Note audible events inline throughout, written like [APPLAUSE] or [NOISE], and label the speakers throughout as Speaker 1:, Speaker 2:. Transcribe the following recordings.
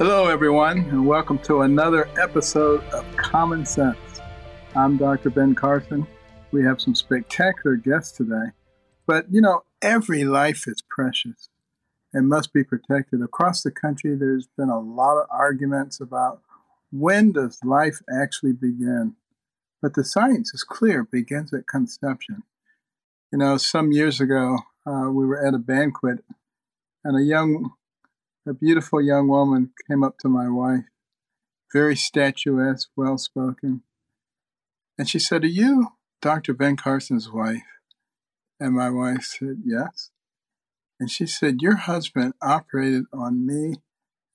Speaker 1: Hello, everyone, and welcome to another episode of Common Sense. I'm Dr. Ben Carson. We have some spectacular guests today, but you know, every life is precious and must be protected. Across the country, there's been a lot of arguments about when does life actually begin. But the science is clear, it begins at conception. You know, some years ago, uh, we were at a banquet, and a young a beautiful young woman came up to my wife, very statuesque, well spoken. And she said, Are you Dr. Ben Carson's wife? And my wife said, Yes. And she said, Your husband operated on me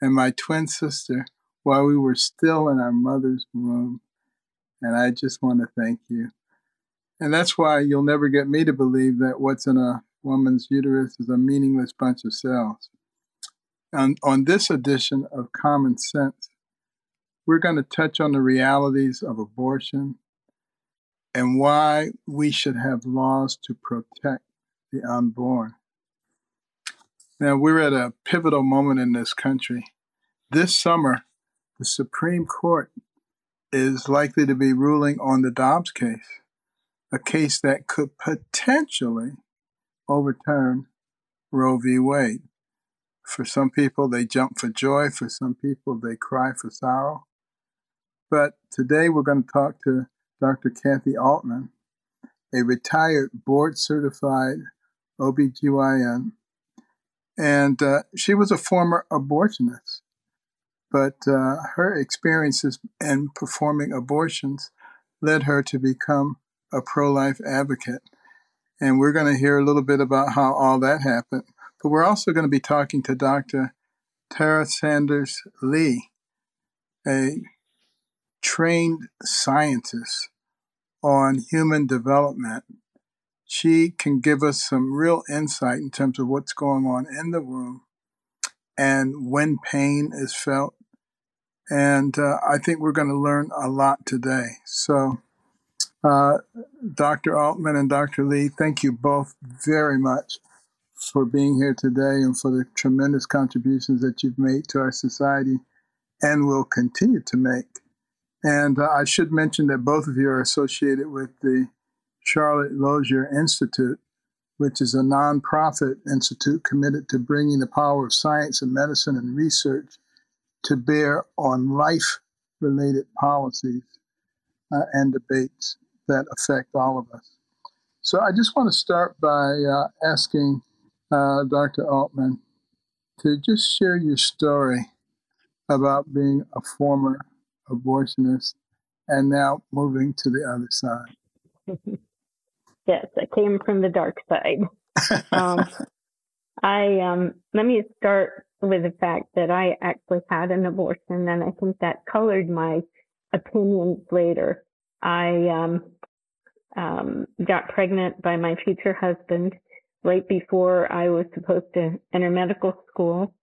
Speaker 1: and my twin sister while we were still in our mother's womb. And I just want to thank you. And that's why you'll never get me to believe that what's in a woman's uterus is a meaningless bunch of cells. On, on this edition of Common Sense, we're going to touch on the realities of abortion and why we should have laws to protect the unborn. Now, we're at a pivotal moment in this country. This summer, the Supreme Court is likely to be ruling on the Dobbs case, a case that could potentially overturn Roe v. Wade. For some people, they jump for joy. For some people, they cry for sorrow. But today we're going to talk to Dr. Kathi Aultman, a retired board certified OBGYN. And uh, she was a former abortionist. But uh, her experiences in performing abortions led her to become a pro life advocate. And we're going to hear a little bit about how all that happened. But we're also going to be talking to Dr. Tara Sanders Lee, a trained scientist on human development. She can give us some real insight in terms of what's going on in the womb and when pain is felt. And uh, I think we're going to learn a lot today. So, uh, Dr. Aultman and Dr. Lee, thank you both very much for being here today and for the tremendous contributions that you've made to our society and will continue to make. And uh, I should mention that both of you are associated with the Charlotte Lozier Institute, which is a nonprofit institute committed to bringing the power of science and medicine and research to bear on life related policies uh, and debates that affect all of us. So I just want to start by uh, asking uh, Dr. Aultman, to just share your story about being a former abortionist and now moving to the other side. [LAUGHS]
Speaker 2: yes, I came from the dark side. [LAUGHS] um, I um, let me start with the fact that I actually had an abortion, and I think that colored my opinions later. I um, um, got pregnant by my future husband, right before I was supposed to enter medical school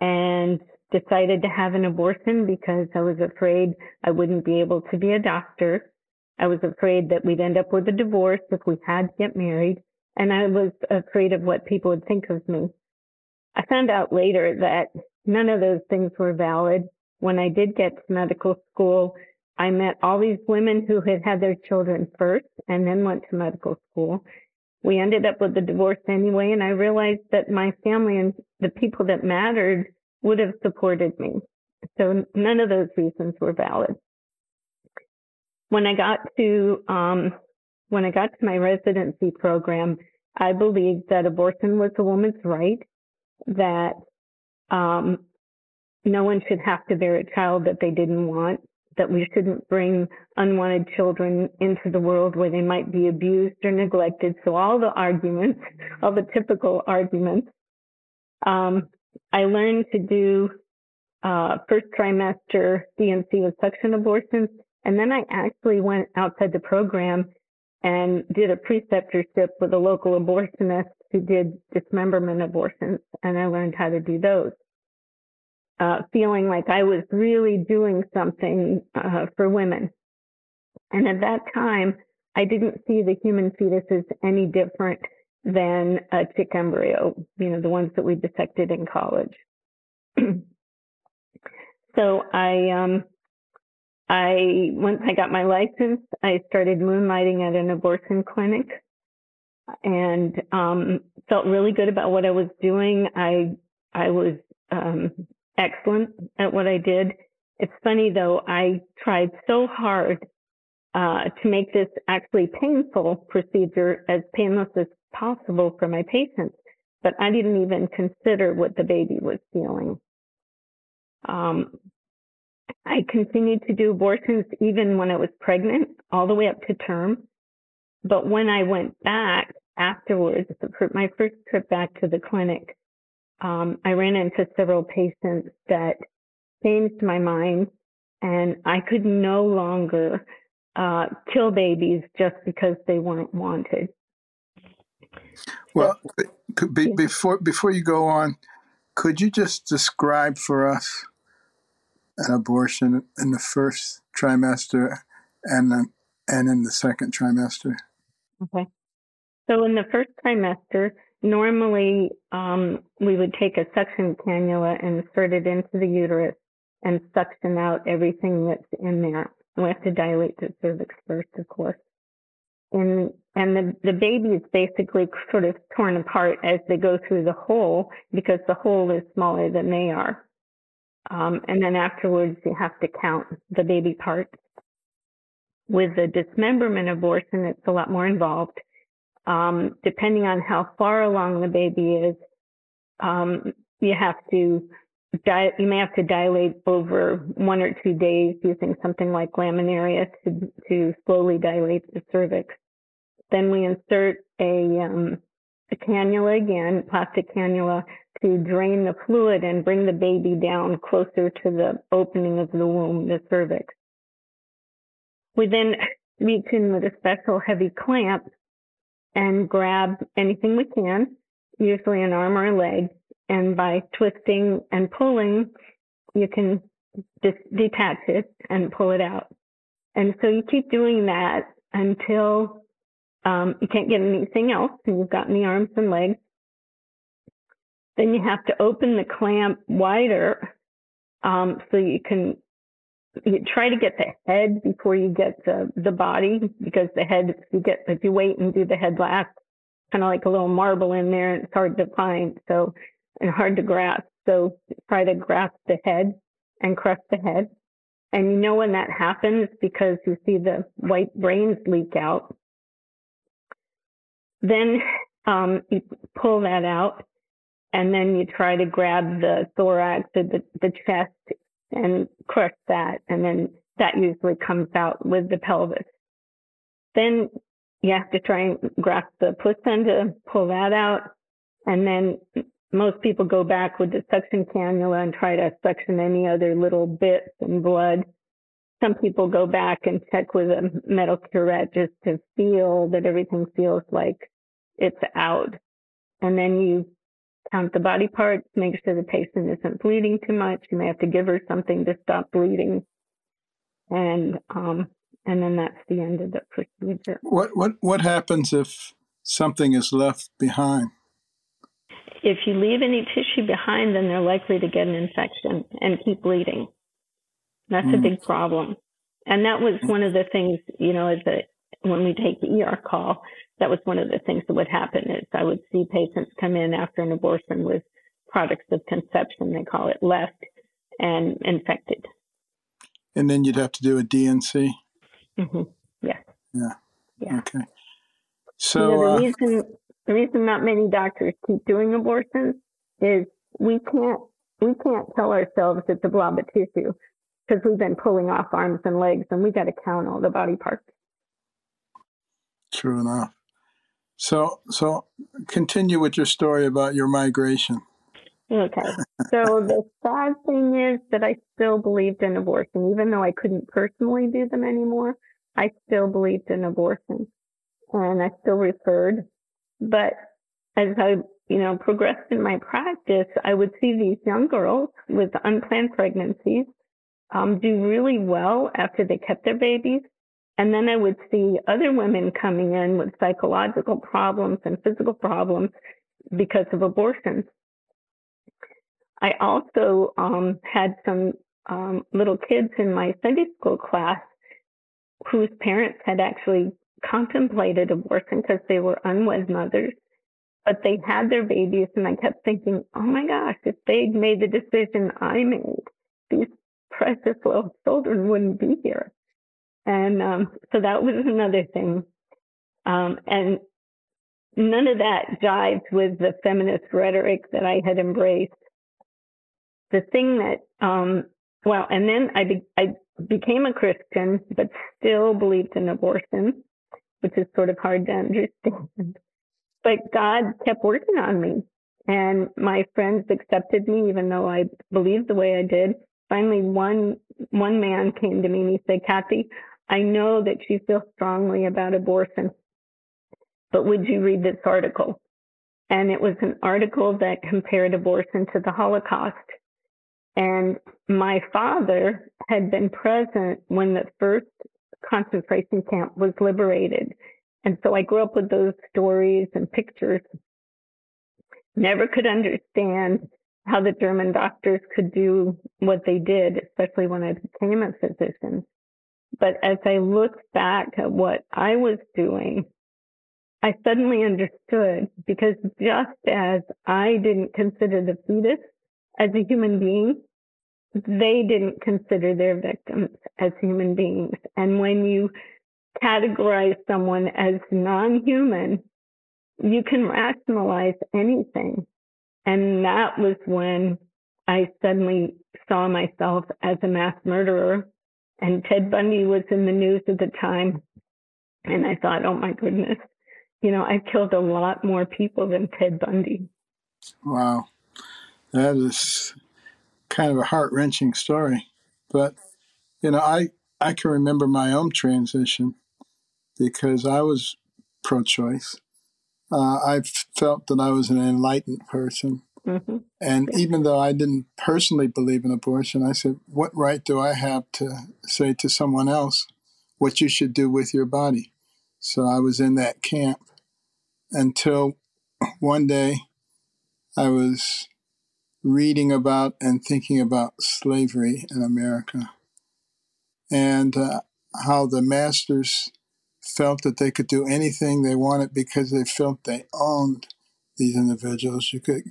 Speaker 2: and decided to have an abortion because I was afraid I wouldn't be able to be a doctor. I was afraid that we'd end up with a divorce if we had to get married. And I was afraid of what people would think of me. I found out later that none of those things were valid. When I did get to medical school, I met all these women who had had their children first and then went to medical school. We ended up with a divorce anyway, and I realized that my family and the people that mattered would have supported me. So none of those reasons were valid. When I got to um, when I got to my residency program, I believed that abortion was a woman's right, that um, no one should have to bear a child that they didn't want, that we shouldn't bring unwanted children into the world where they might be abused or neglected. So all the arguments, [LAUGHS] all the typical arguments. Um, I learned to do uh, first trimester D&C with suction abortions, and then I actually went outside the program and did a preceptorship with a local abortionist who did dismemberment abortions, and I learned how to do those uh, feeling like I was really doing something uh, for women. And at that time, I didn't see the human fetuses any different than a chick embryo, you know, the ones that we dissected in college. [CLEARS THROAT] so I, um, I, once I got my license, I started moonlighting at an abortion clinic and, um, felt really good about what I was doing. I, I was, um, excellent at what I did. It's funny though, I tried so hard uh, to make this actually painful procedure as painless as possible for my patients, but I didn't even consider what the baby was feeling. Um, I continued to do abortions even when I was pregnant, all the way up to term. But when I went back afterwards, my first trip back to the clinic, um, I ran into several patients that changed my mind, and I could no longer uh, kill babies just because they weren't wanted.
Speaker 1: Well, be, before before you go on, could you just describe for us an abortion in the first trimester and then, and in the second trimester?
Speaker 2: Okay. So in the first trimester, normally um, we would take a suction cannula and insert it into the uterus and suction out everything that's in there. We have to dilate the cervix first, of course. And, and the, the baby is basically sort of torn apart as they go through the hole because the hole is smaller than they are. Um, and then afterwards, you have to count the baby parts. With the dismemberment abortion, it's a lot more involved um, depending on how far along the baby is, um, you have to di- you may have to dilate over one or two days using something like laminaria to to slowly dilate the cervix. Then we insert a um, a cannula again, plastic cannula, to drain the fluid and bring the baby down closer to the opening of the womb, the cervix. We then reach in with a special heavy clamp and grab anything we can, usually an arm or a leg. And by twisting and pulling, you can just detach it and pull it out. And so you keep doing that until um, you can't get anything else and you've gotten the arms and legs. Then you have to open the clamp wider um, so you can you try to get the head before you get the the body because the head if you get if you wait and do the head last kind of like a little marble in there and it's hard to find so and hard to grasp. So try to grasp the head and crush the head. And you know when that happens because you see the white brains leak out. Then um, you pull that out and then you try to grab the thorax or the, the chest and crush that. And then that usually comes out with the pelvis. Then you have to try and grasp the placenta, pull that out. And then most people go back with the suction cannula and try to suction any other little bits and blood. Some people go back and check with a metal curette just to feel that everything feels like it's out. And then you count the body parts, make sure the patient isn't bleeding too much. You may have to give her something to stop bleeding. And um, and then that's the end of the procedure.
Speaker 1: What what what happens if something is left behind?
Speaker 2: If you leave any tissue behind, then they're likely to get an infection and keep bleeding. That's mm. a big problem. And that was one of the things, you know, as a, when we take the ER call, that was one of the things that would happen is I would see patients come in after an abortion with products of conception, they call it left, and infected.
Speaker 1: And then you'd have to do a D&C?
Speaker 2: Mm-hmm. Yes.
Speaker 1: Yeah.
Speaker 2: Yeah.
Speaker 1: Okay. So
Speaker 2: you know, the
Speaker 1: uh,
Speaker 2: reason the reason not many doctors keep doing abortions is we can't we can't tell ourselves it's a blob of tissue because we've been pulling off arms and legs and we got to count all the body parts.
Speaker 1: True enough. So so continue with your story about your migration.
Speaker 2: Okay. So the sad thing is that I still believed in abortion, even though I couldn't personally do them anymore. I still believed in abortion, and I still referred. But as I, you know, progressed in my practice, I would see these young girls with unplanned pregnancies um, do really well after they kept their babies. And then I would see other women coming in with psychological problems and physical problems because of abortions. I also um, had some um, little kids in my Sunday school class whose parents had actually contemplated abortion because they were unwed mothers, but they had their babies. And I kept thinking, oh my gosh, if they'd made the decision I made, these precious little children wouldn't be here. And um, so that was another thing. Um, and none of that jives with the feminist rhetoric that I had embraced the thing that, um, well, and then I, be, I became a Christian, but still believed in abortion, which is sort of hard to understand. But God kept working on me, and my friends accepted me, even though I believed the way I did. Finally, one one man came to me and he said, "Kathi, I know that you feel strongly about abortion, but would you read this article?" And it was an article that compared abortion to the Holocaust. And my father had been present when the first concentration camp was liberated. And so I grew up with those stories and pictures. Never could understand how the German doctors could do what they did, especially when I became a physician. But as I looked back at what I was doing, I suddenly understood because just as I didn't consider the fetus as a human being, they didn't consider their victims as human beings. And when you categorize someone as non-human, you can rationalize anything. And that was when I suddenly saw myself as a mass murderer. And Ted Bundy was in the news at the time. And I thought, oh my goodness, you know, I've killed a lot more people than Ted Bundy.
Speaker 1: Wow. That is kind of a heart wrenching story. But, you know, I, I can remember my own transition because I was pro choice. Uh, I felt that I was an enlightened person. Mm-hmm. And even though I didn't personally believe in abortion, I said, What right do I have to say to someone else what you should do with your body? So I was in that camp until one day I was reading about and thinking about slavery in America and uh, how the masters felt that they could do anything they wanted because they felt they owned these individuals. You could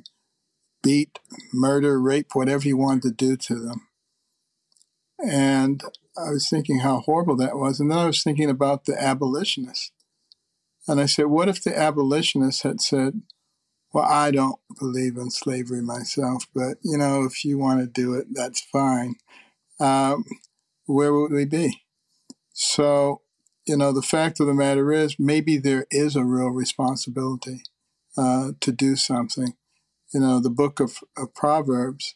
Speaker 1: beat, murder, rape, whatever you wanted to do to them. And I was thinking how horrible that was. And then I was thinking about the abolitionists. And I said, what if the abolitionists had said, well, I don't believe in slavery myself, but you know, if you want to do it, that's fine. Um, where would we be? So, you know, the fact of the matter is, maybe there is a real responsibility uh, to do something. You know, the book of, of Proverbs,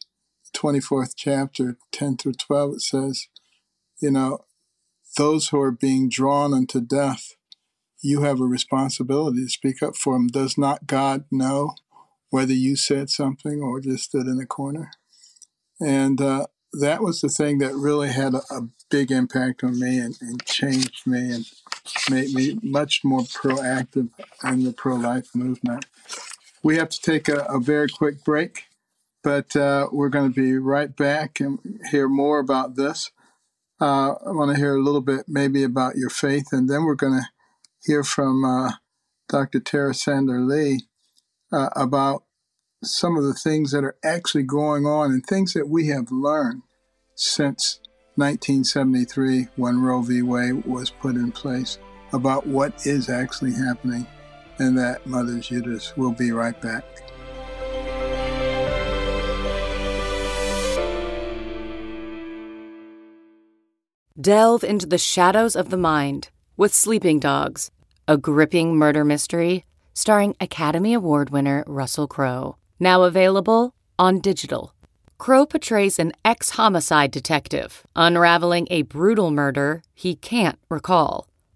Speaker 1: 24th chapter, 10 through 12, it says, you know, those who are being drawn unto death you have a responsibility to speak up for them. Does not God know whether you said something or just stood in the corner? And uh, that was the thing that really had a, a big impact on me and, and changed me and made me much more proactive in the pro life movement. We have to take a, a very quick break, but uh, we're going to be right back and hear more about this. Uh, I want to hear a little bit maybe about your faith, and then we're going to hear from uh, Dr. Tara Sander Lee uh, about some of the things that are actually going on and things that we have learned since 1973 when Roe v. Wade was put in place about what is actually happening in that mother's uterus. We'll be right back.
Speaker 3: Delve into the shadows of the mind with Sleeping Dogs, a gripping murder mystery starring Academy Award winner Russell Crowe. Now available on digital. Crowe portrays an ex homicide detective unraveling a brutal murder he can't recall.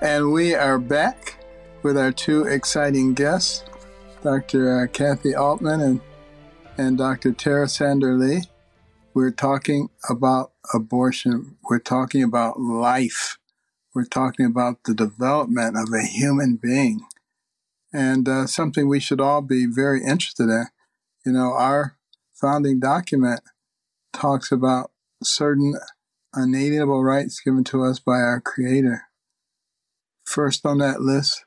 Speaker 1: And we are back with our two exciting guests, Dr. Uh, Kathi Aultman and, and Dr. Tara Sander Lee. We're talking about abortion. We're talking about life. We're talking about the development of a human being and uh, something we should all be very interested in. You know, our founding document talks about certain unalienable rights given to us by our Creator. First on that list,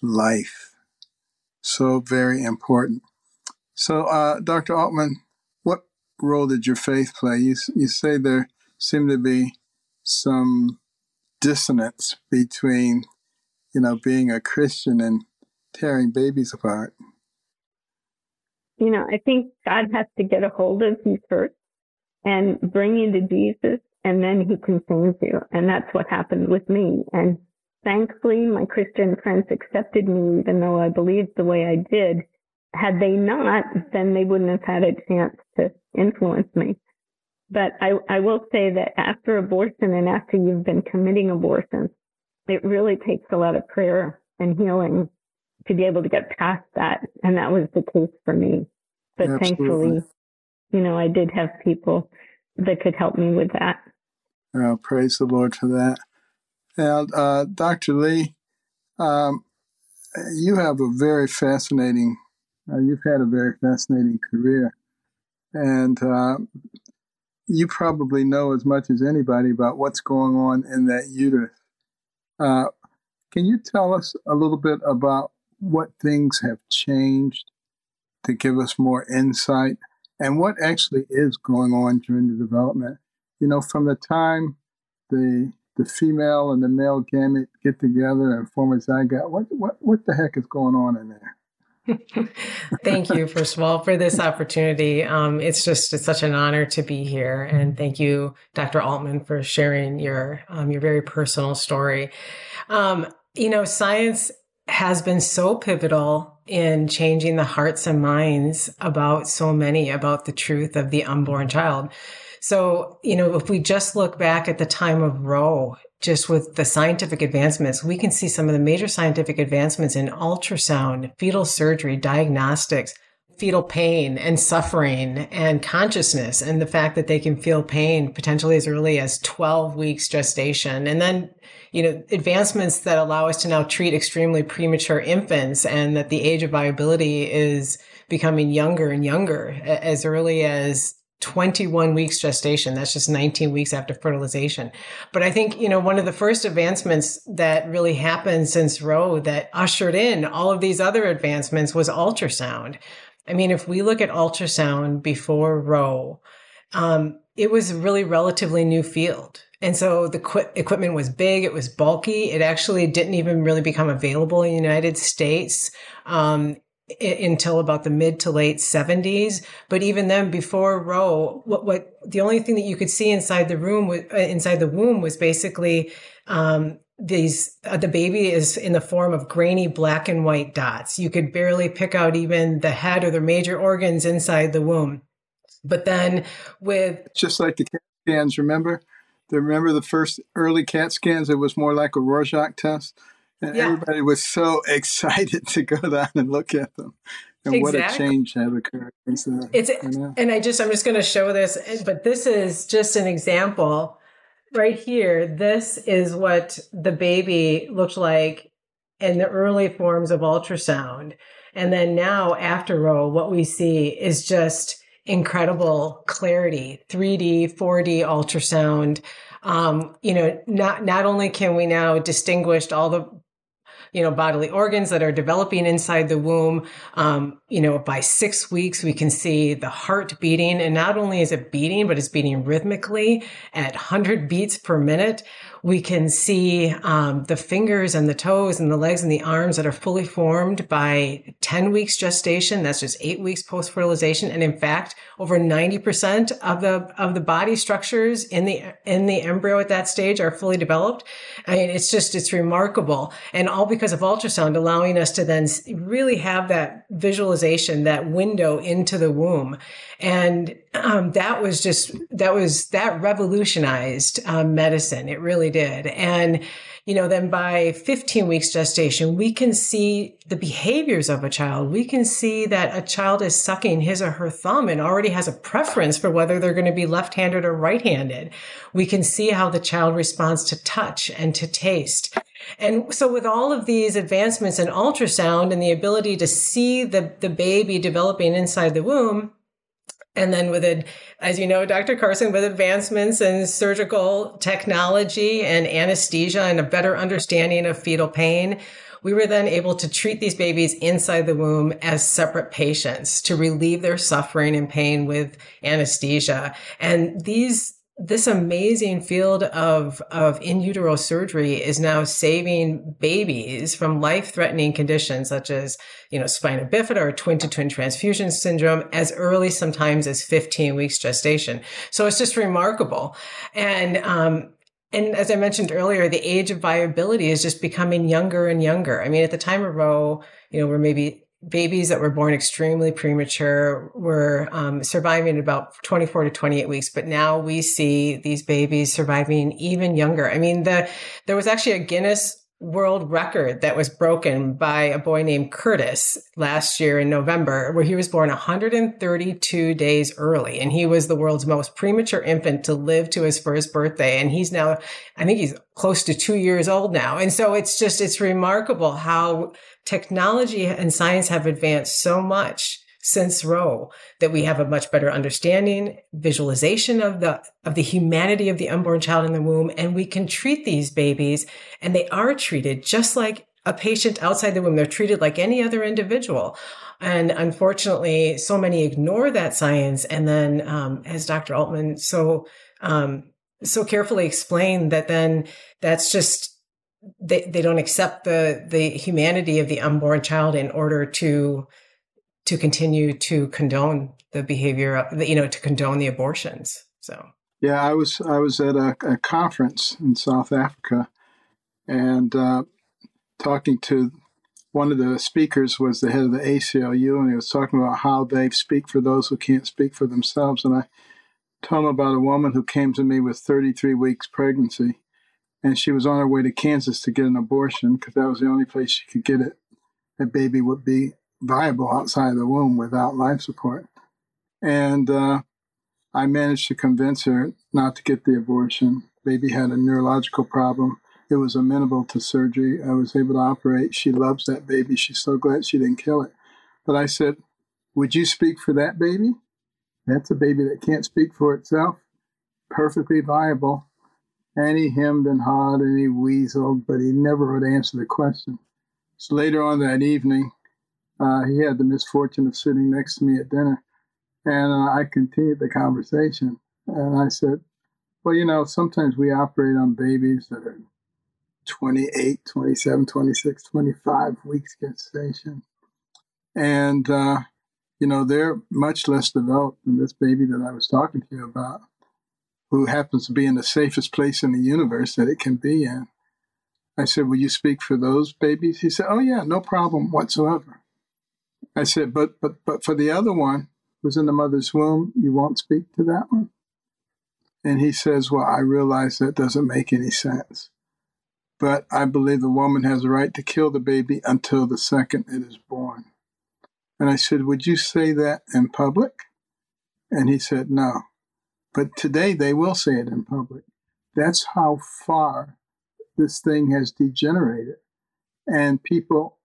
Speaker 1: life. So very important. So, uh, Dr. Aultman, what role did your faith play? You, you say there seemed to be some dissonance between, you know, being a Christian and tearing babies apart.
Speaker 2: You know, I think God has to get a hold of you first and bring you to Jesus, and then He can change you. And that's what happened with me. And thankfully, my Christian friends accepted me, even though I believed the way I did. Had they not, then they wouldn't have had a chance to influence me. But I, I will say that after abortion and after you've been committing abortions, it really takes a lot of prayer and healing to be able to get past that. And that was the case for me. But Absolutely. thankfully, you know, I did have people that could help me with that.
Speaker 1: Oh, praise the Lord for that. And uh, Dr. Lee, um, you have a very fascinating, uh, you've had a very fascinating career. And uh, you probably know as much as anybody about what's going on in that uterus. Uh, can you tell us a little bit about what things have changed to give us more insight and what actually is going on during the development? You know, from the time the the female and the male gamete get together and form a zygote. What what what the heck is going on in there? [LAUGHS]
Speaker 4: thank you, first of all, for this opportunity. Um, it's just it's such an honor to be here, and thank you, Dr. Aultman, for sharing your um, your very personal story. Um, you know, science has been so pivotal in changing the hearts and minds about so many about the truth of the unborn child. So, you know, if we just look back at the time of Roe, just with the scientific advancements, we can see some of the major scientific advancements in ultrasound, fetal surgery, diagnostics, fetal pain and suffering and consciousness and the fact that they can feel pain potentially as early as 12 weeks gestation. And then, you know, advancements that allow us to now treat extremely premature infants and that the age of viability is becoming younger and younger as early as 21 weeks gestation. That's just 19 weeks after fertilization. But I think, you know, one of the first advancements that really happened since Roe that ushered in all of these other advancements was ultrasound. I mean, if we look at ultrasound before Roe, um, it was a really relatively new field. And so the qu- equipment was big, it was bulky. It actually didn't even really become available in the United States um, until about the mid to late 70s. But even then, before Roe, what, what the only thing that you could see inside the room, uh, inside the womb, was basically um, these uh, the baby is in the form of grainy black and white dots. You could barely pick out even the head or the major organs inside the womb. But then with
Speaker 1: just like the CAT scans, remember? Remember the first early CAT scans? It was more like a Rorschach test and yeah. everybody was so [LAUGHS] excited to go down and look at them. And exactly. what a change has occurred. It's,
Speaker 4: you know? and I just, I'm just going to show this, but this is just an example right here. This is what the baby looked like in the early forms of ultrasound. And then now after Roe, what we see is just incredible clarity, 3D, 4D ultrasound. Um, you know, not, not only can we now distinguish all the you know, bodily organs that are developing inside the womb. Um, you know, by six weeks, we can see the heart beating. And not only is it beating, but it's beating rhythmically at 100 beats per minute we can see um, the fingers and the toes and the legs and the arms that are fully formed by 10 weeks gestation. That's just eight weeks post fertilization. And in fact, over 90% of the, of the body structures in the, in the embryo at that stage are fully developed. I mean, it's just, it's remarkable. And all because of ultrasound allowing us to then really have that visualization, that window into the womb. And um, that was just, that was, that revolutionized um, medicine. It really did. And, you know, then by 15 weeks gestation, we can see the behaviors of a child. We can see that a child is sucking his or her thumb and already has a preference for whether they're going to be left-handed or right-handed. We can see how the child responds to touch and to taste. And so with all of these advancements in ultrasound and the ability to see the, the baby developing inside the womb, and then with it, as you know, Dr. Carson, with advancements in surgical technology and anesthesia and a better understanding of fetal pain, we were then able to treat these babies inside the womb as separate patients to relieve their suffering and pain with anesthesia. And these this amazing field of, of in utero surgery is now saving babies from life threatening conditions such as, you know, spina bifida or twin to twin transfusion syndrome as early sometimes as 15 weeks gestation. So it's just remarkable. And, um, and as I mentioned earlier, the age of viability is just becoming younger and younger. I mean, at the time of Roe, you know, we're maybe babies that were born extremely premature were um, surviving about 24 to 28 weeks but now we see these babies surviving even younger. I mean the there was actually a guinness world record that was broken by a boy named curtis last year in november where he was born 132 days early and he was the world's most premature infant to live to his first birthday and he's now i think he's close to two years old now. And so it's just it's remarkable how technology and science have advanced so much since Roe that we have a much better understanding, visualization of the, of the humanity of the unborn child in the womb. And we can treat these babies and they are treated just like a patient outside the womb. They're treated like any other individual. And unfortunately, so many ignore that science. And then, um, as Dr. Aultman so, um, so carefully explained that then that's just they, they don't accept the the humanity of the unborn child in order to to continue to condone the behavior you know to condone the abortions so
Speaker 1: yeah i was i was at a, a conference in south africa and uh, talking to one of the speakers was the head of the aclu and he was talking about how they speak for those who can't speak for themselves and i told him about a woman who came to me with 33 weeks pregnancy and she was on her way to Kansas to get an abortion because that was the only place she could get it. A baby would be viable outside of the womb without life support. And uh, I managed to convince her not to get the abortion. Baby had a neurological problem. It was amenable to surgery. I was able to operate. She loves that baby. She's so glad she didn't kill it. But I said, Would you speak for that baby? That's a baby that can't speak for itself, perfectly viable. And he hemmed and hawed and he weaseled, but he never would answer the question. So later on that evening, uh, he had the misfortune of sitting next to me at dinner. And uh, I continued the conversation. And I said, Well, you know, sometimes we operate on babies that are 28, 27, 26, 25 weeks gestation. And, uh, you know, they're much less developed than this baby that I was talking to you about, who happens to be in the safest place in the universe that it can be in. I said, Will you speak for those babies? He said, Oh, yeah, no problem whatsoever. I said, But, but, but for the other one who's in the mother's womb, you won't speak to that one? And he says, Well, I realize that doesn't make any sense but I believe the woman has a right to kill the baby until the second it is born. And I said, Would you say that in public? And he said, No. But today they will say it in public. That's how far this thing has degenerated. And people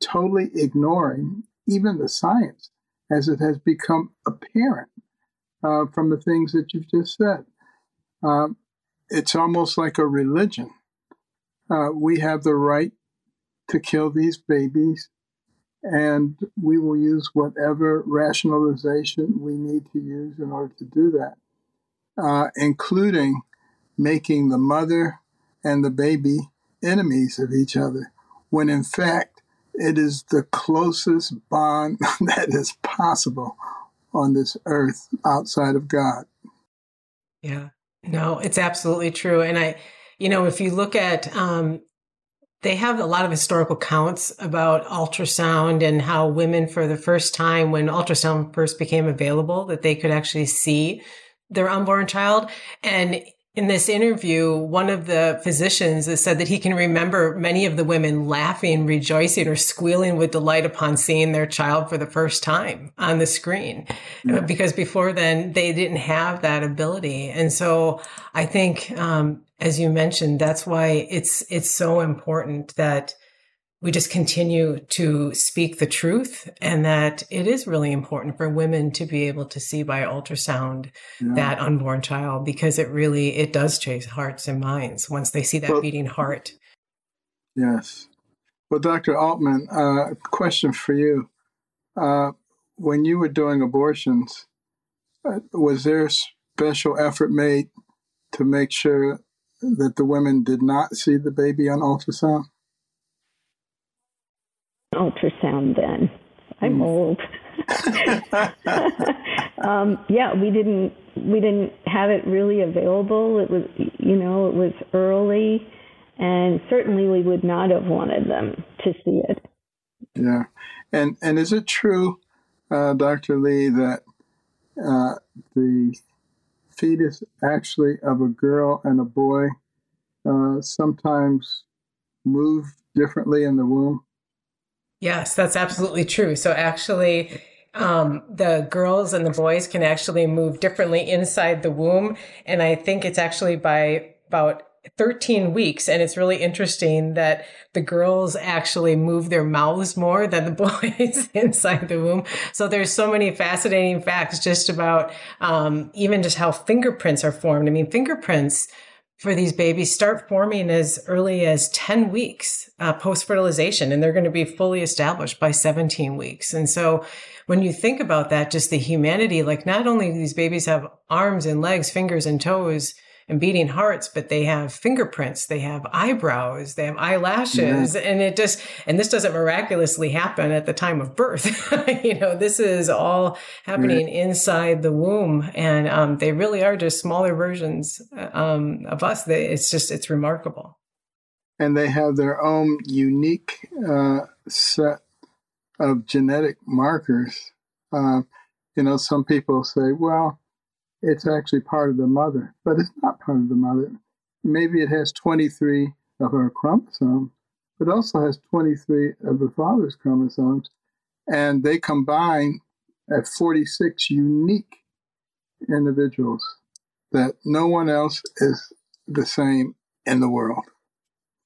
Speaker 1: totally ignoring even the science as it has become apparent uh, from the things that you've just said. Um, it's almost like a religion uh, we have the right to kill these babies, and we will use whatever rationalization we need to use in order to do that, uh, including making the mother and the baby enemies of each other, when in fact it is the closest bond [LAUGHS] that is possible on this earth outside of God.
Speaker 4: Yeah, no, it's absolutely true. And I, you know, if you look at, um, they have a lot of historical counts about ultrasound and how women, for the first time when ultrasound first became available, that they could actually see their unborn child. And in this interview, one of the physicians has said that he can remember many of the women laughing, rejoicing, or squealing with delight upon seeing their child for the first time on the screen. Yeah. Because before then, they didn't have that ability. And so I think, um, as you mentioned, that's why it's, it's so important that we just continue to speak the truth and that it is really important for women to be able to see by ultrasound yeah. that unborn child because it really it does change hearts and minds once they see that well, beating heart.
Speaker 1: Yes. Well dr aultman uh, question for you. Uh, when you were doing abortions uh, was there special effort made to make sure that the women did not see the baby on ultrasound
Speaker 2: ultrasound then. I'm mm. old. [LAUGHS] [LAUGHS] um, yeah, we didn't we didn't have it really available. It was you know it was early, and certainly we would not have wanted them to see it.
Speaker 1: Yeah, and and is it true, uh, Dr. Lee, that uh, the fetus actually of a girl and a boy uh, sometimes move differently in the womb?
Speaker 4: Yes, that's absolutely true. So actually, um, the girls and the boys can actually move differently inside the womb. And I think it's actually by about 13 weeks. And it's really interesting that the girls actually move their mouths more than the [LAUGHS] boys inside the womb. So there's so many fascinating facts just about um, even just how fingerprints are formed. I mean, fingerprints for these babies start forming as early as 10 weeks uh, post fertilization, and they're going to be fully established by 17 weeks. And so when you think about that, just the humanity, like not only these babies have arms and legs, fingers and toes, and beating hearts, but they have fingerprints, they have eyebrows, they have eyelashes, yeah. and it just and this doesn't miraculously happen at the time of birth. [LAUGHS] you know, this is all happening inside the womb, and um, they really are just smaller versions um, of us. It's just it's remarkable.
Speaker 1: And they have their own unique uh, set of genetic markers. Uh, you know, some people say, well, it's actually part of the mother, but it's not part of the mother. Maybe it has 23 of her chromosomes, but also has 23 of the father's chromosomes, and they combine at 46 unique individuals that no one else is the same in the world.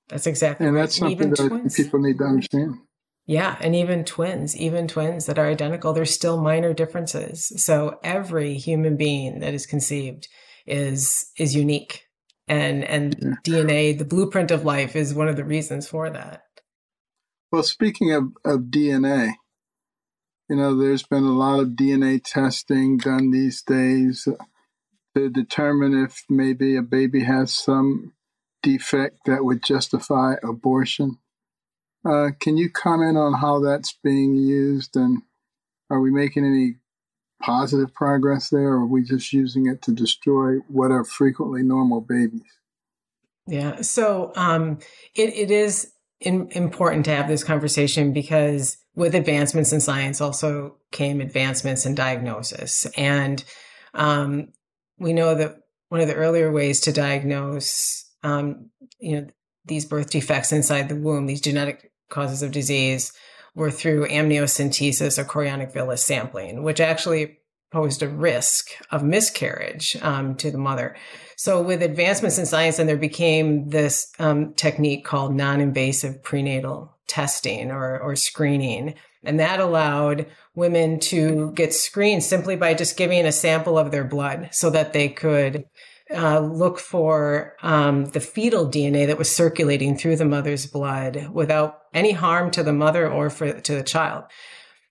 Speaker 4: That's exactly
Speaker 1: and that's something that twins. people need to understand.
Speaker 4: Yeah, and even twins, even twins that are identical, there's still minor differences. So every human being that is conceived is is unique. And and yeah. DNA, the blueprint of life is one of the reasons for that.
Speaker 1: Well, speaking of, of DNA, you know, there's been a lot of DNA testing done these days to determine if maybe a baby has some defect that would justify abortion. Uh, can you comment on how that's being used and are we making any positive progress there or are we just using it to destroy what are frequently normal babies?
Speaker 4: Yeah, so um, it, it is in, important to have this conversation because with advancements in science also came advancements in diagnosis. And um, we know that one of the earlier ways to diagnose, um, you know, these birth defects inside the womb, these genetic causes of disease, were through amniocentesis or chorionic villus sampling, which actually posed a risk of miscarriage um, to the mother. So, with advancements in science, and there became this um, technique called non-invasive prenatal testing or, or screening, and that allowed women to get screened simply by just giving a sample of their blood, so that they could uh, look for um, the fetal DNA that was circulating through the mother's blood without any harm to the mother or for, to the child.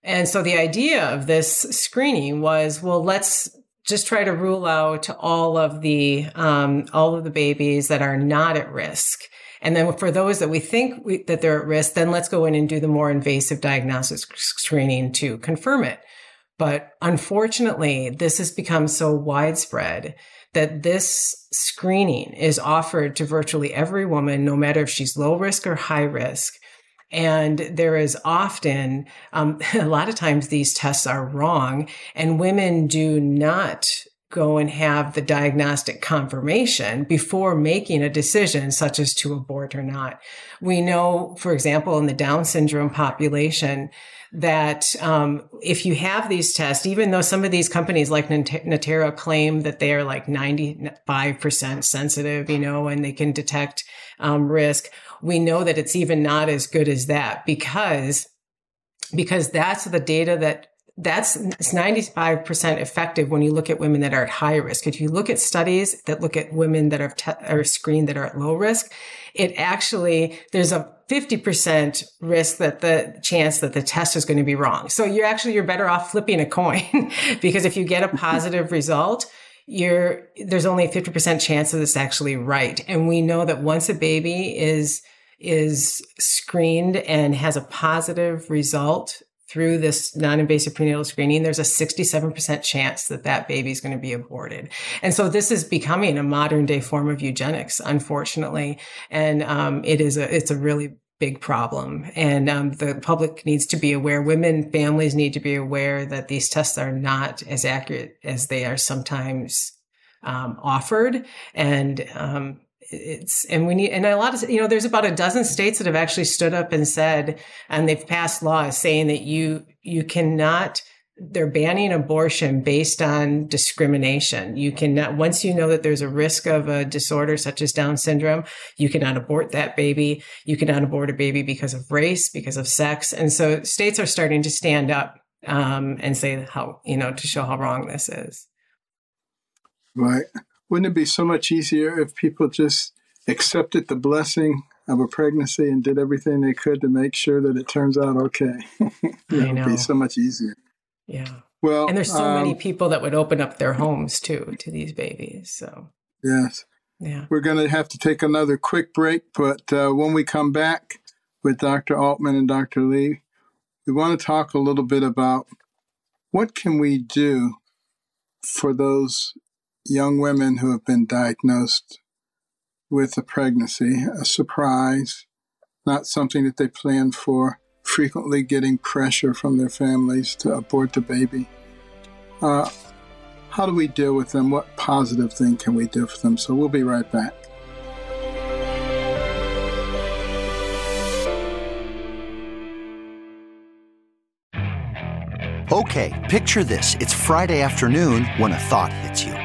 Speaker 4: And so the idea of this screening was, well, let's just try to rule out all of the um, all of the babies that are not at risk. And then for those that we think we, that they're at risk, then let's go in and do the more invasive diagnostic screening to confirm it. But unfortunately, this has become so widespread that this screening is offered to virtually every woman, no matter if she's low risk or high risk. And there is often, um, [LAUGHS] a lot of times these tests are wrong and women do not go and have the diagnostic confirmation before making a decision such as to abort or not. We know, for example, in the Down syndrome population, that um, if you have these tests, even though some of these companies like Natera claim that they are like 95% sensitive, you know, and they can detect um, risk, we know that it's even not as good as that because because that's the data that that's it's 95% effective when you look at women that are at high risk. If you look at studies that look at women that are, te- are screened that are at low risk, it actually, there's a 50% risk that the chance that the test is going to be wrong. So you're actually, you're better off flipping a coin [LAUGHS] because if you get a positive result, you're, there's only a 50% chance that it's actually right. And we know that once a baby is, is screened and has a positive result through this non-invasive prenatal screening, there's a 67% chance that that baby is going to be aborted. And so this is becoming a modern day form of eugenics, unfortunately. And, um, it is a, it's a really big problem. And, um, the public needs to be aware. Women, families need to be aware that these tests are not as accurate as they are sometimes, um, offered. And, um, it's and we need and a lot of you know there's about a dozen states that have actually stood up and said and they've passed laws saying that you you cannot they're banning abortion based on discrimination. You cannot, once you know that there's a risk of a disorder such as Down syndrome, you cannot abort that baby. You cannot abort a baby because of race, because of sex. And so states are starting to stand up um, and say how, you know, to show how wrong this is.
Speaker 1: Right wouldn't it be so much easier if people just accepted the blessing of a pregnancy and did everything they could to make sure that it turns out okay? [LAUGHS] it would be so much easier.
Speaker 4: Yeah. Well, and there's so um, many people that would open up their homes too to these babies. So
Speaker 1: yes, yeah, we're going to have to take another quick break, but uh, when we come back with Dr. Aultman and Dr. Lee, we want to talk a little bit about what can we do for those young women who have been diagnosed with a pregnancy, a surprise, not something that they planned for, frequently getting pressure from their families to abort the baby. Uh, how do we deal with them? What positive thing can we do for them? So we'll be right back.
Speaker 5: Okay, picture this. It's Friday afternoon when a thought hits you.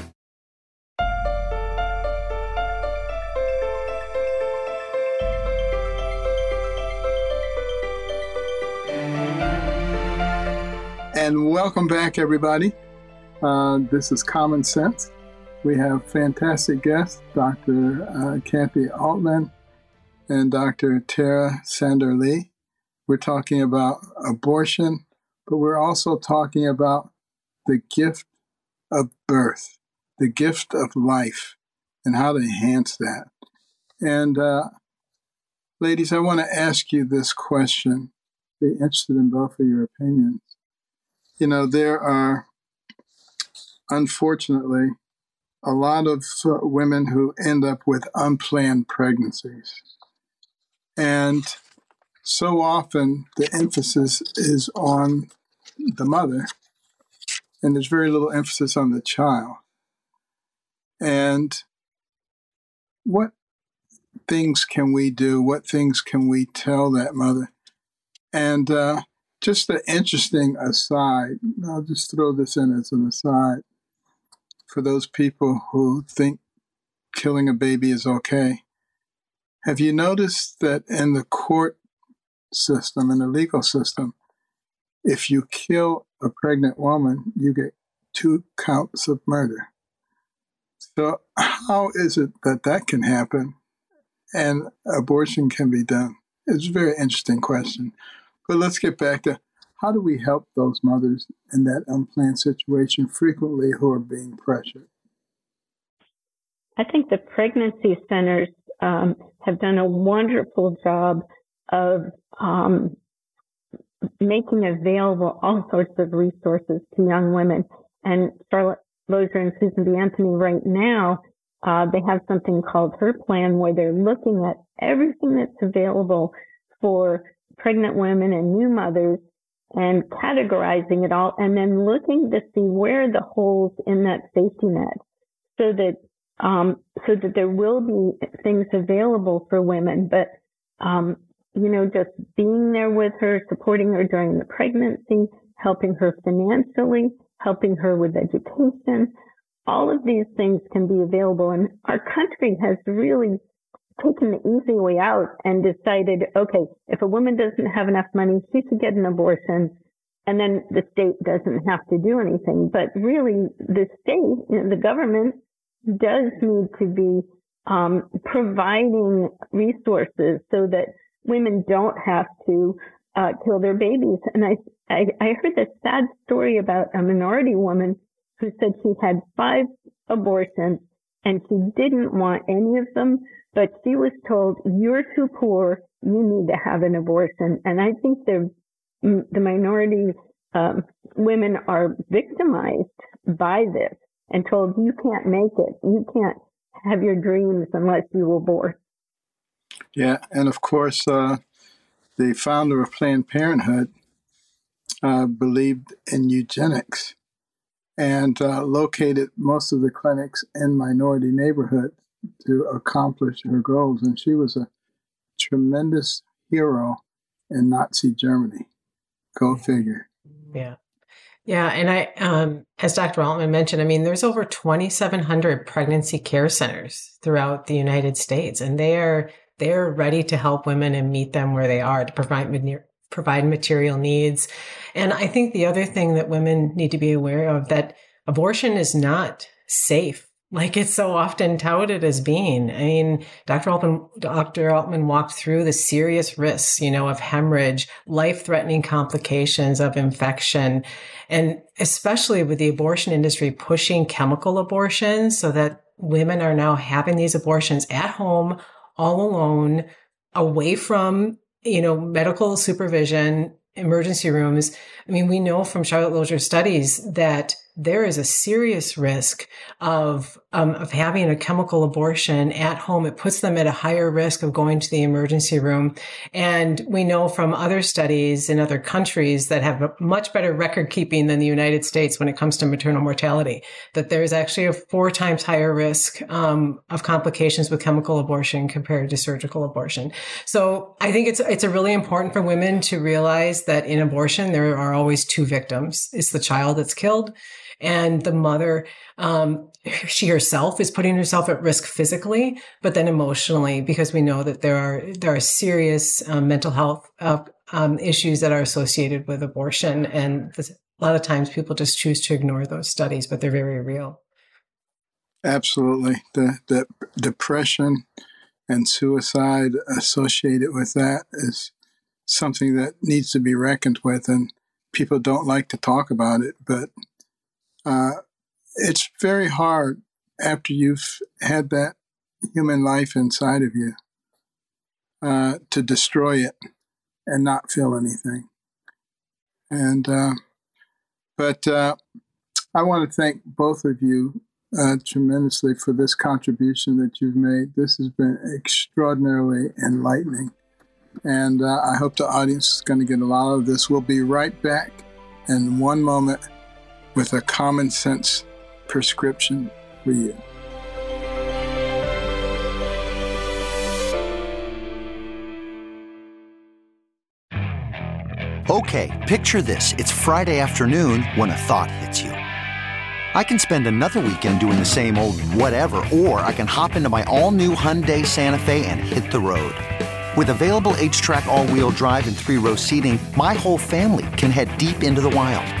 Speaker 1: And welcome back, everybody. Uh, this is Common Sense. We have fantastic guests, Dr. Uh, Kathi Aultman and Dr. Tara Sander Lee. We're talking about abortion, but we're also talking about the gift of birth, the gift of life, and how to enhance that. And uh, ladies, I want to ask you this question. Be interested in both of your opinions. You know, there are unfortunately a lot of women who end up with unplanned pregnancies. And so often the emphasis is on the mother, and there's very little emphasis on the child. And what things can we do? What things can we tell that mother? And uh, just an interesting aside, I'll just throw this in as an aside for those people who think killing a baby is okay. Have you noticed that in the court system, in the legal system, if you kill a pregnant woman, you get two counts of murder? So, how is it that that can happen and abortion can be done? It's a very interesting question. But let's get back to how do we help those mothers in that unplanned situation frequently who are being pressured?
Speaker 2: I think the pregnancy centers um, have done a wonderful job of um, making available all sorts of resources to young women. And Charlotte Lozier and Susan B. Anthony right now, uh, they have something called Her Plan where they're looking at everything that's available for pregnant women and new mothers and categorizing it all and then looking to see where the holes in that safety net so that um, so that there will be things available for women. But, um, you know, just being there with her, supporting her during the pregnancy, helping her financially, helping her with education, all of these things can be available. And our country has really taken the easy way out and decided, okay, if a woman doesn't have enough money, she should get an abortion. And then the state doesn't have to do anything. But really, the state, you know, the government does need to be um, providing resources so that women don't have to uh, kill their babies. And I, I, I heard this sad story about a minority woman who said she had five abortions and she didn't want any of them, but she was told, you're too poor, you need to have an abortion. And I think the, the minority um, women are victimized by this and told you can't make it. You can't have your dreams unless you abort.
Speaker 1: Yeah, and of course, uh, the founder of Planned Parenthood uh, believed in eugenics and uh, located most of the clinics in minority neighborhoods to accomplish her goals. And she was a tremendous hero in Nazi Germany. Go figure.
Speaker 4: Yeah. Yeah, and I, um, as Dr. Aultman mentioned, I mean, there's over 2,700 pregnancy care centers throughout the United States, and they are they're ready to help women and meet them where they are to provide provide material needs. And I think the other thing that women need to be aware of that abortion is not safe like it's so often touted as being. I mean, Dr. Aultman, Dr. Aultman walked through the serious risks, you know, of hemorrhage, life-threatening complications of infection, and especially with the abortion industry pushing chemical abortions so that women are now having these abortions at home, all alone, away from, you know, medical supervision, emergency rooms. I mean, we know from Charlotte Lozier studies that there is a serious risk of um, of having a chemical abortion at home. It puts them at a higher risk of going to the emergency room. And we know from other studies in other countries that have much better record keeping than the United States when it comes to maternal mortality that there is actually a four times higher risk um, of complications with chemical abortion compared to surgical abortion. So I think it's it's really important for women to realize that in abortion there are always two victims. It's the child that's killed and the mother um, [LAUGHS] she herself is putting herself at risk physically but then emotionally because we know that there are there are serious um, mental health uh, um, issues that are associated with abortion. And a lot of times people just choose to ignore those studies but they're very real.
Speaker 1: Absolutely. The, the depression and suicide associated with that is something that needs to be reckoned with and people don't like to talk about it but uh, it's very hard after you've had that human life inside of you uh, to destroy it and not feel anything. And uh, but uh, I want to thank both of you uh, tremendously for this contribution that you've made. This has been extraordinarily enlightening, and uh, I hope the audience is going to get a lot of this. We'll be right back in one moment with a common sense prescription for you.
Speaker 5: Okay, picture this. It's Friday afternoon when a thought hits you. I can spend another weekend doing the same old whatever, or I can hop into my all new Hyundai Santa Fe and hit the road. With available HTRAC, all wheel drive, and three row seating, my whole family can head deep into the wild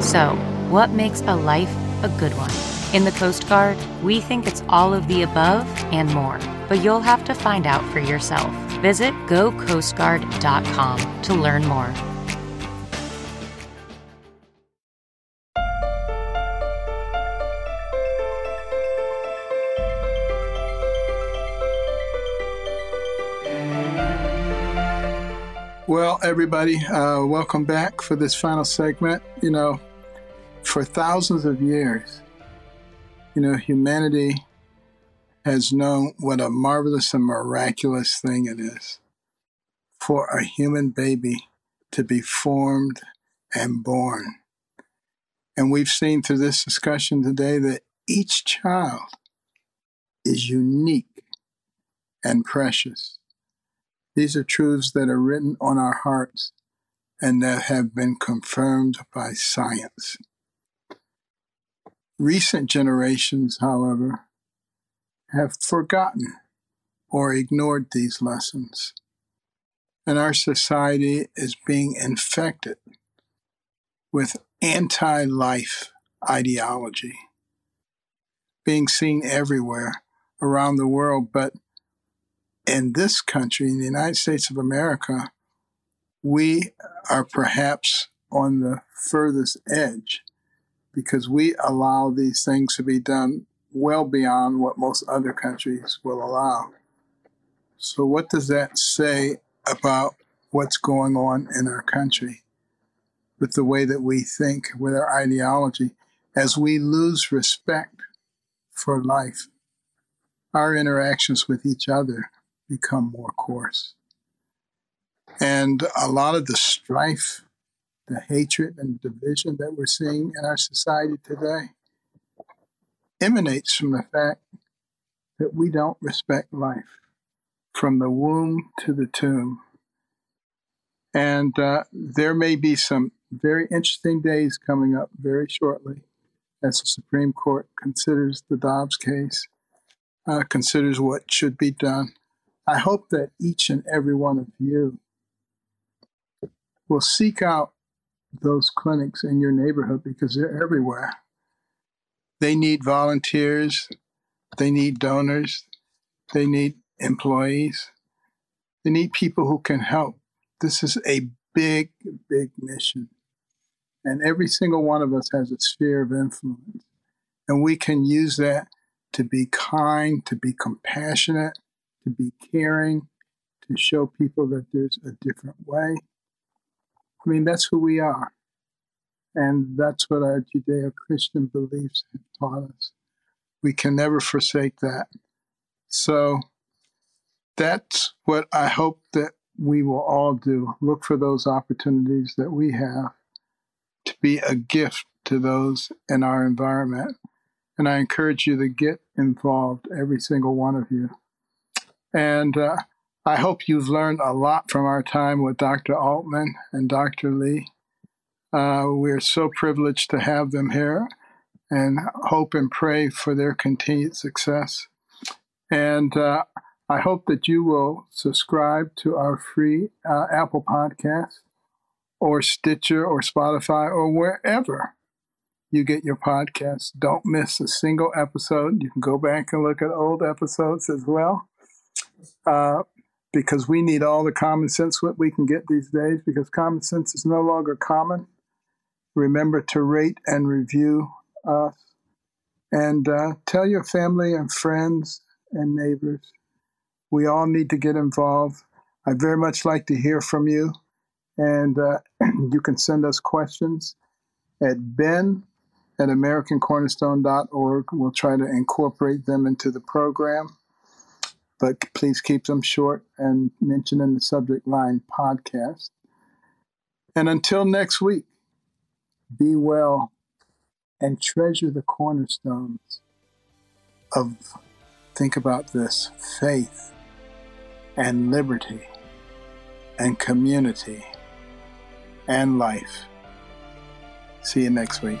Speaker 3: So, what makes a life a good one? In the Coast Guard, we think it's all of the above and more, but you'll have to find out for yourself. Visit gocoastguard.com to learn more.
Speaker 1: Well, everybody, uh, welcome back for this final segment. You know, for thousands of years, you know, humanity has known what a marvelous and miraculous thing it is for a human baby to be formed and born. And we've seen through this discussion today that each child is unique and precious. These are truths that are written on our hearts and that have been confirmed by science. Recent generations, however, have forgotten or ignored these lessons, and our society is being infected with anti life ideology, being seen everywhere around the world. But in this country, in the United States of America, we are perhaps on the furthest edge because we allow these things to be done well beyond what most other countries will allow. So, what does that say about what's going on in our country with the way that we think, with our ideology, as we lose respect for life? Our interactions with each other become more coarse. And a lot of the strife the hatred and division that we're seeing in our society today emanates from the fact that we don't respect life from the womb to the tomb. And uh, there may be some very interesting days coming up very shortly as the Supreme Court considers the Dobbs case, uh, considers what should be done. I hope that each and every one of you will seek out those clinics in your neighborhood because they're everywhere. They need volunteers, they need donors, they need employees, they need people who can help. This is a big, big mission. And every single one of us has a sphere of influence. And we can use that to be kind, to be compassionate, to be caring, to show people that there's a different way. I mean, that's who we are. And that's what our Judeo Christian beliefs have taught us. We can never forsake that. So that's what I hope that we will all do. Look for those opportunities that we have to be a gift to those in our environment. And I encourage you to get involved, every single one of you. And uh, I hope you've learned a lot from our time with Dr. Aultman and Dr. Lee. Uh, we're so privileged to have them here and hope and pray for their continued success. And uh, I hope that you will subscribe to our free uh, Apple podcast or Stitcher or Spotify or wherever you get your podcasts. Don't miss a single episode. You can go back and look at old episodes as well. Uh, because we need all the common sense what we can get these days because common sense is no longer common. Remember to rate and review us and uh, tell your family and friends and neighbors. We all need to get involved. I very much like to hear from you. And uh, [CLEARS THROAT] you can send us questions at ben at americancornerstone.org. We'll try to incorporate them into the program, but please keep them short and mention in the subject line podcast. And until next week, be well and treasure the cornerstones of, think about this, faith and liberty and community and life. See you next week.